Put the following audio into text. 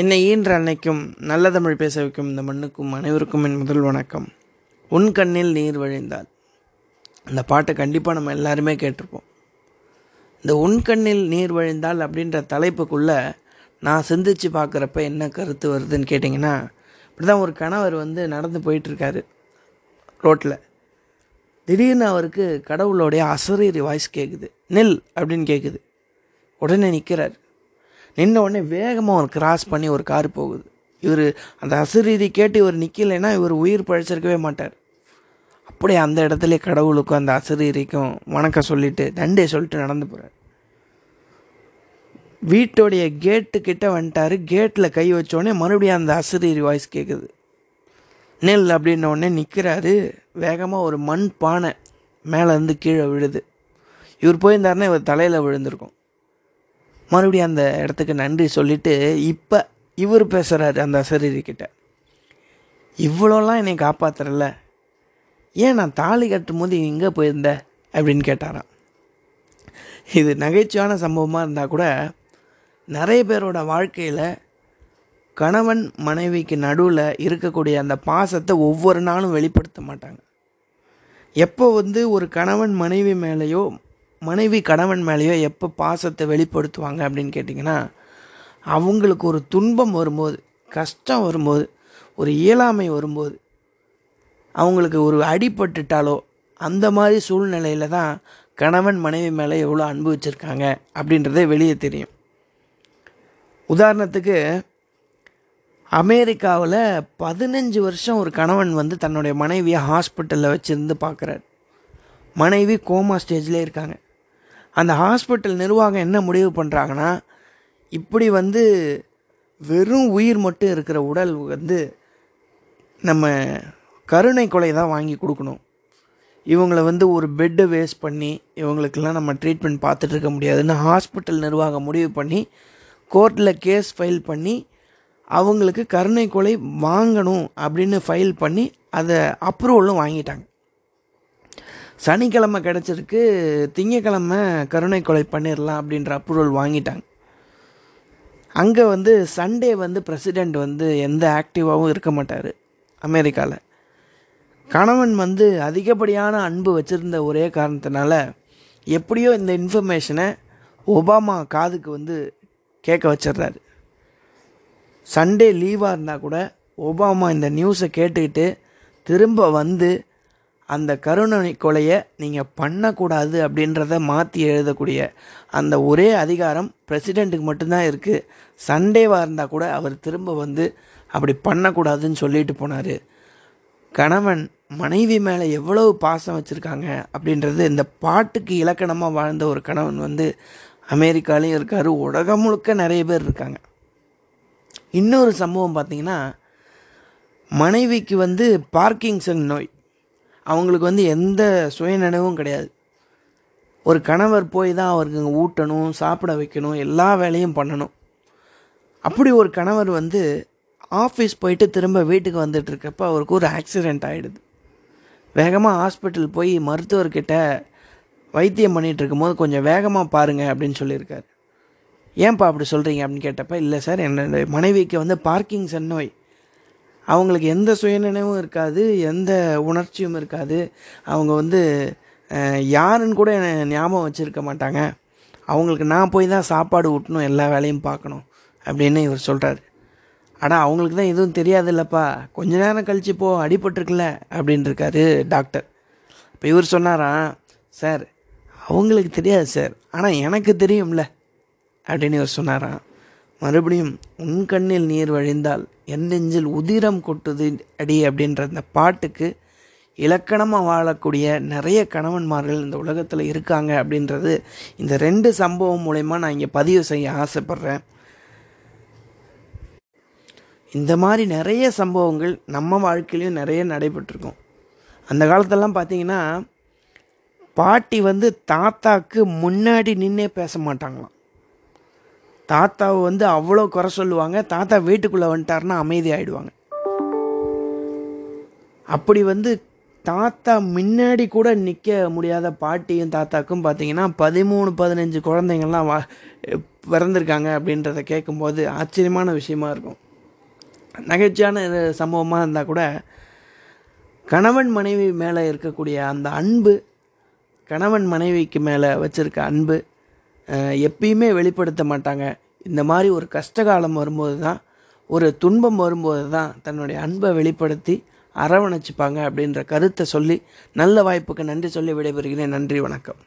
என்னை ஈன்ற அன்னைக்கும் நல்ல தமிழ் பேச வைக்கும் இந்த மண்ணுக்கும் அனைவருக்கும் என் முதல் வணக்கம். உன் கண்ணில் நீர் வழிந்தால். இந்த பாட்டை கண்டிப்பாக நம்ம எல்லாருமே கேட்டிருப்போம். இந்த உன் கண்ணில் நீர் வழிந்தால் அப்படின்ற தலைப்புக்குள்ளே நான் சிந்திச்சு பார்க்குறப்ப என்ன கருத்து வருதுன்னு கேட்டிங்கன்னா இப்படி தான் ஒரு கணவர் வந்து நடந்து போயிட்டுருக்காரு ரோட்டில் திடீர்னு அவருக்கு கடவுளோடைய அசரீரி வாய்ஸ் கேட்குது நெல் அப்படின்னு கேட்குது உடனே நிற்கிறார் நின்ன உடனே வேகமாக ஒரு கிராஸ் பண்ணி ஒரு கார் போகுது. இவர் அந்த அசரீரி கேட்டு இவர் நிற்கலைன்னா இவர் உயிர் பழிச்சிருக்கவே மாட்டார். அப்படியே அந்த இடத்துல கடவுளுக்கும் அந்த அசரீரிக்கும் வணக்கம் சொல்லிட்டு நன்றி சொல்லிட்டு நடந்து போகிறார் வீட்டோடைய கேட்டு கிட்ட வந்துட்டாரு. கேட்டில் கை வச்சோடனே மறுபடியும் அந்த அசரீரி வாய்ஸ் கேட்குது நெல் அப்படின்ன உடனே நிற்கிறாரு வேகமாக ஒரு மண் பானை மேலேருந்து கீழே விழுது. இவர் போயிருந்தாருன்னா இவர் தலையில் விழுந்திருக்கும். மறுபடியும் அந்த இடத்துக்கு நன்றி சொல்லிவிட்டு இப்போ இவர் பேசுகிறாரு அந்த அசரீரிக்கிட்ட இவ்வளோலாம் என்னை காப்பாத்துறல ஏன் நான் தாலி கட்டும் போது எங்கே போயிருந்த? அப்படின்னு கேட்டாராம். இது நகைச்சுவான சம்பவமாக இருந்தால் கூட நிறைய பேரோட வாழ்க்கையில் கணவன் மனைவிக்கு நடுவில் இருக்கக்கூடிய அந்த பாசத்தை ஒவ்வொரு நாளும் வெளிப்படுத்த மாட்டாங்க. எப்போ வந்து ஒரு கணவன் மனைவி மேலேயோ மனைவி கணவன் மேலேயோ எப்போ பாசத்தை வெளிப்படுத்துவாங்க அப்படின்னு கேட்டிங்கன்னா அவங்களுக்கு ஒரு துன்பம் வரும்போது கஷ்டம் வரும்போது ஒரு இயலாமை வரும்போது அவங்களுக்கு ஒரு அடிபட்டுட்டாலோ அந்த மாதிரி சூழ்நிலையில் தான் கணவன் மனைவி மேலே எவ்வளோ அன்பு வச்சுருக்காங்க அப்படின்றதே வெளியே தெரியும். உதாரணத்துக்கு அமெரிக்காவில் பதினஞ்சு வருஷம் ஒரு கணவன் வந்து தன்னுடைய மனைவியை ஹாஸ்பிட்டலில் வச்சுருந்து பார்க்குறாரு மனைவி கோமா ஸ்டேஜ்லேயே இருக்காங்க. அந்த ஹாஸ்பிட்டல் நிர்வாகம் என்ன முடிவு பண்ணுறாங்கன்னா இப்படி வந்து வெறும் உயிர் மட்டும் இருக்கிற உடல் வந்து நம்ம கருணை கொலை தான் வாங்கி கொடுக்கணும். இவங்கள வந்து ஒரு பெட்டை வேஸ்ட் பண்ணி இவங்களுக்கெல்லாம் நம்ம ட்ரீட்மெண்ட் பார்த்துட்டு இருக்க முடியாதுன்னு ஹாஸ்பிட்டல் நிர்வாகம் முடிவு பண்ணி கோர்ட்டில் கேஸ் ஃபைல் பண்ணி அவங்களுக்கு கருணை கொலை வாங்கணும் அப்படின்னு ஃபைல் பண்ணி அதை அப்ரூவலும் வாங்கிட்டாங்க. சனிக்கிழமை கிடச்சிருக்கு திங்கக்கிழமை கருணை கொலை பண்ணிடலாம் அப்படின்ற அப்ரூவல் வாங்கிட்டாங்க. அங்கே வந்து சண்டே வந்து பிரசிடெண்ட் வந்து எந்த ஆக்டிவாகவும் இருக்க மாட்டார் அமெரிக்காவில் கணவன் வந்து அதிகப்படியான அன்பு வச்சுருந்த ஒரே காரணத்தினால எப்படியோ இந்த இன்ஃபர்மேஷனை ஒபாமா காதுக்கு வந்து கேட்க வச்சிடுறாரு சண்டே லீவாக இருந்தால் கூட ஒபாமா இந்த நியூஸை கேட்டுக்கிட்டு திரும்ப வந்து அந்த கருணை கொலையை நீங்கள் பண்ணக்கூடாது அப்படின்றத மாற்றி எழுதக்கூடிய அந்த ஒரே அதிகாரம் பிரசிடெண்ட்டுக்கு மட்டும்தான் இருக்குது சண்டேவாக இருந்தால் கூட அவர் திரும்ப வந்து அப்படி பண்ணக்கூடாதுன்னு சொல்லிட்டு போனார். கணவன் மனைவி மேலே எவ்வளவு பாசம் வச்சுருக்காங்க அப்படின்றது இந்த பாட்டுக்கு இலக்கணமாக வாழ்ந்த ஒரு கணவன் வந்து அமெரிக்காலையும் இருக்கார். உலகம் முழுக்க நிறைய பேர் இருக்காங்க. இன்னொரு சம்பவம் பார்த்திங்கன்னா மனைவிக்கு வந்து பார்க்கிங்சன் நோய். அவங்களுக்கு வந்து எந்த சுயநினைவும் கிடையாது. ஒரு கணவர் போய் தான் அவருக்கு ஊட்டணும் சாப்பிட வைக்கணும் எல்லா வேலையும் பண்ணணும். அப்படி ஒரு கணவர் வந்து ஆஃபீஸ் போயிட்டு திரும்ப வீட்டுக்கு வந்துட்டுருக்கப்ப அவருக்கு ஒரு ஆக்சிடெண்ட் ஆகிடுது வேகமாக ஹாஸ்பிட்டல் போய் மருத்துவர்கிட்ட வைத்தியம் பண்ணிகிட்டு இருக்கும்போது கொஞ்சம் வேகமாக பாருங்கள் அப்படின்னு சொல்லியிருக்காரு. ஏன்ப்பா அப்படி சொல்கிறீங்க அப்படின்னு கேட்டப்ப இல்லை சார் என்னோட மனைவிக்கு வந்து பார்க்கிங்சன் நோய் அவங்களுக்கு எந்த சுயநினைவும் இருக்காது எந்த உணர்ச்சியும் இருக்காது. அவங்க வந்து யாருன்னு கூட ஞாபகம் வச்சுருக்க மாட்டாங்க. அவங்களுக்கு நான் போய் தான் சாப்பாடு ஊட்டணும் எல்லா வேலையும் பார்க்கணும் அப்படின்னு இவர் சொல்கிறாரு ஆனால் அவங்களுக்கு தான் எதுவும் தெரியாது இல்லைப்பா கொஞ்ச நேரம் கழிச்சு போ அடிபட்டிருக்குல்ல அப்படின்னு இருக்காரு டாக்டர். இப்போ இவர் சொன்னாராம் சார் அவங்களுக்கு தெரியாது சார். ஆனால் எனக்கு தெரியும்ல. அப்படின்னு இவர் சொன்னாராம். மறுபடியும் உன் கண்ணில் நீர் வழிந்தால் என் நெஞ்சில் உதிரம் கொட்டுது அடி அப்படின்ற அந்த பாட்டுக்கு இலக்கணமாக வாழக்கூடிய நிறைய கணவன்மார்கள் இந்த உலகத்தில் இருக்காங்க அப்படின்றது இந்த ரெண்டு சம்பவம் மூலயமா நான் இங்கே பதிவு செய்ய ஆசைப்பட்றேன். இந்த மாதிரி நிறைய சம்பவங்கள் நம்ம வாழ்க்கையிலையும் நிறைய நடைபெற்றிருக்கும். அந்த காலத்தெல்லாம் பார்த்தீங்கன்னா பாட்டி வந்து தாத்தாக்கு முன்னாடி நின்னே பேச மாட்டாங்களாம். தாத்தாவை வந்து அவ்வளோ குறை சொல்லுவாங்க. தாத்தா வீட்டுக்குள்ளே வந்துட்டாருன்னா அமைதி ஆகிடுவாங்க அப்படி வந்து தாத்தா முன்னாடி கூட நிற்க முடியாத பாட்டியும் தாத்தாக்கும் பார்த்தீங்கன்னா பதிமூணு பதினஞ்சு குழந்தைங்கள்லாம் வா பிறந்திருக்காங்க அப்படின்றத கேட்கும்போது ஆச்சரியமான விஷயமா இருக்கும். நகைச்சியான இது சம்பவமாக இருந்தால் கூட கணவன் மனைவி மேலே இருக்கக்கூடிய அந்த அன்பு கணவன் மனைவிக்கு மேலே வச்சுருக்க அன்பு எப்பயுமே வெளிப்படுத்த மாட்டாங்க. இந்த மாதிரி ஒரு கஷ்டகாலம் வரும்போது தான் ஒரு துன்பம் வரும்போது தான் தன்னுடைய அன்பை வெளிப்படுத்தி அரவணைச்சிப்பாங்க அப்படின்ற கருத்தை சொல்லி நல்ல வாய்ப்புக்கு நன்றி சொல்லி விடைபெறுகிறேன். நன்றி வணக்கம்.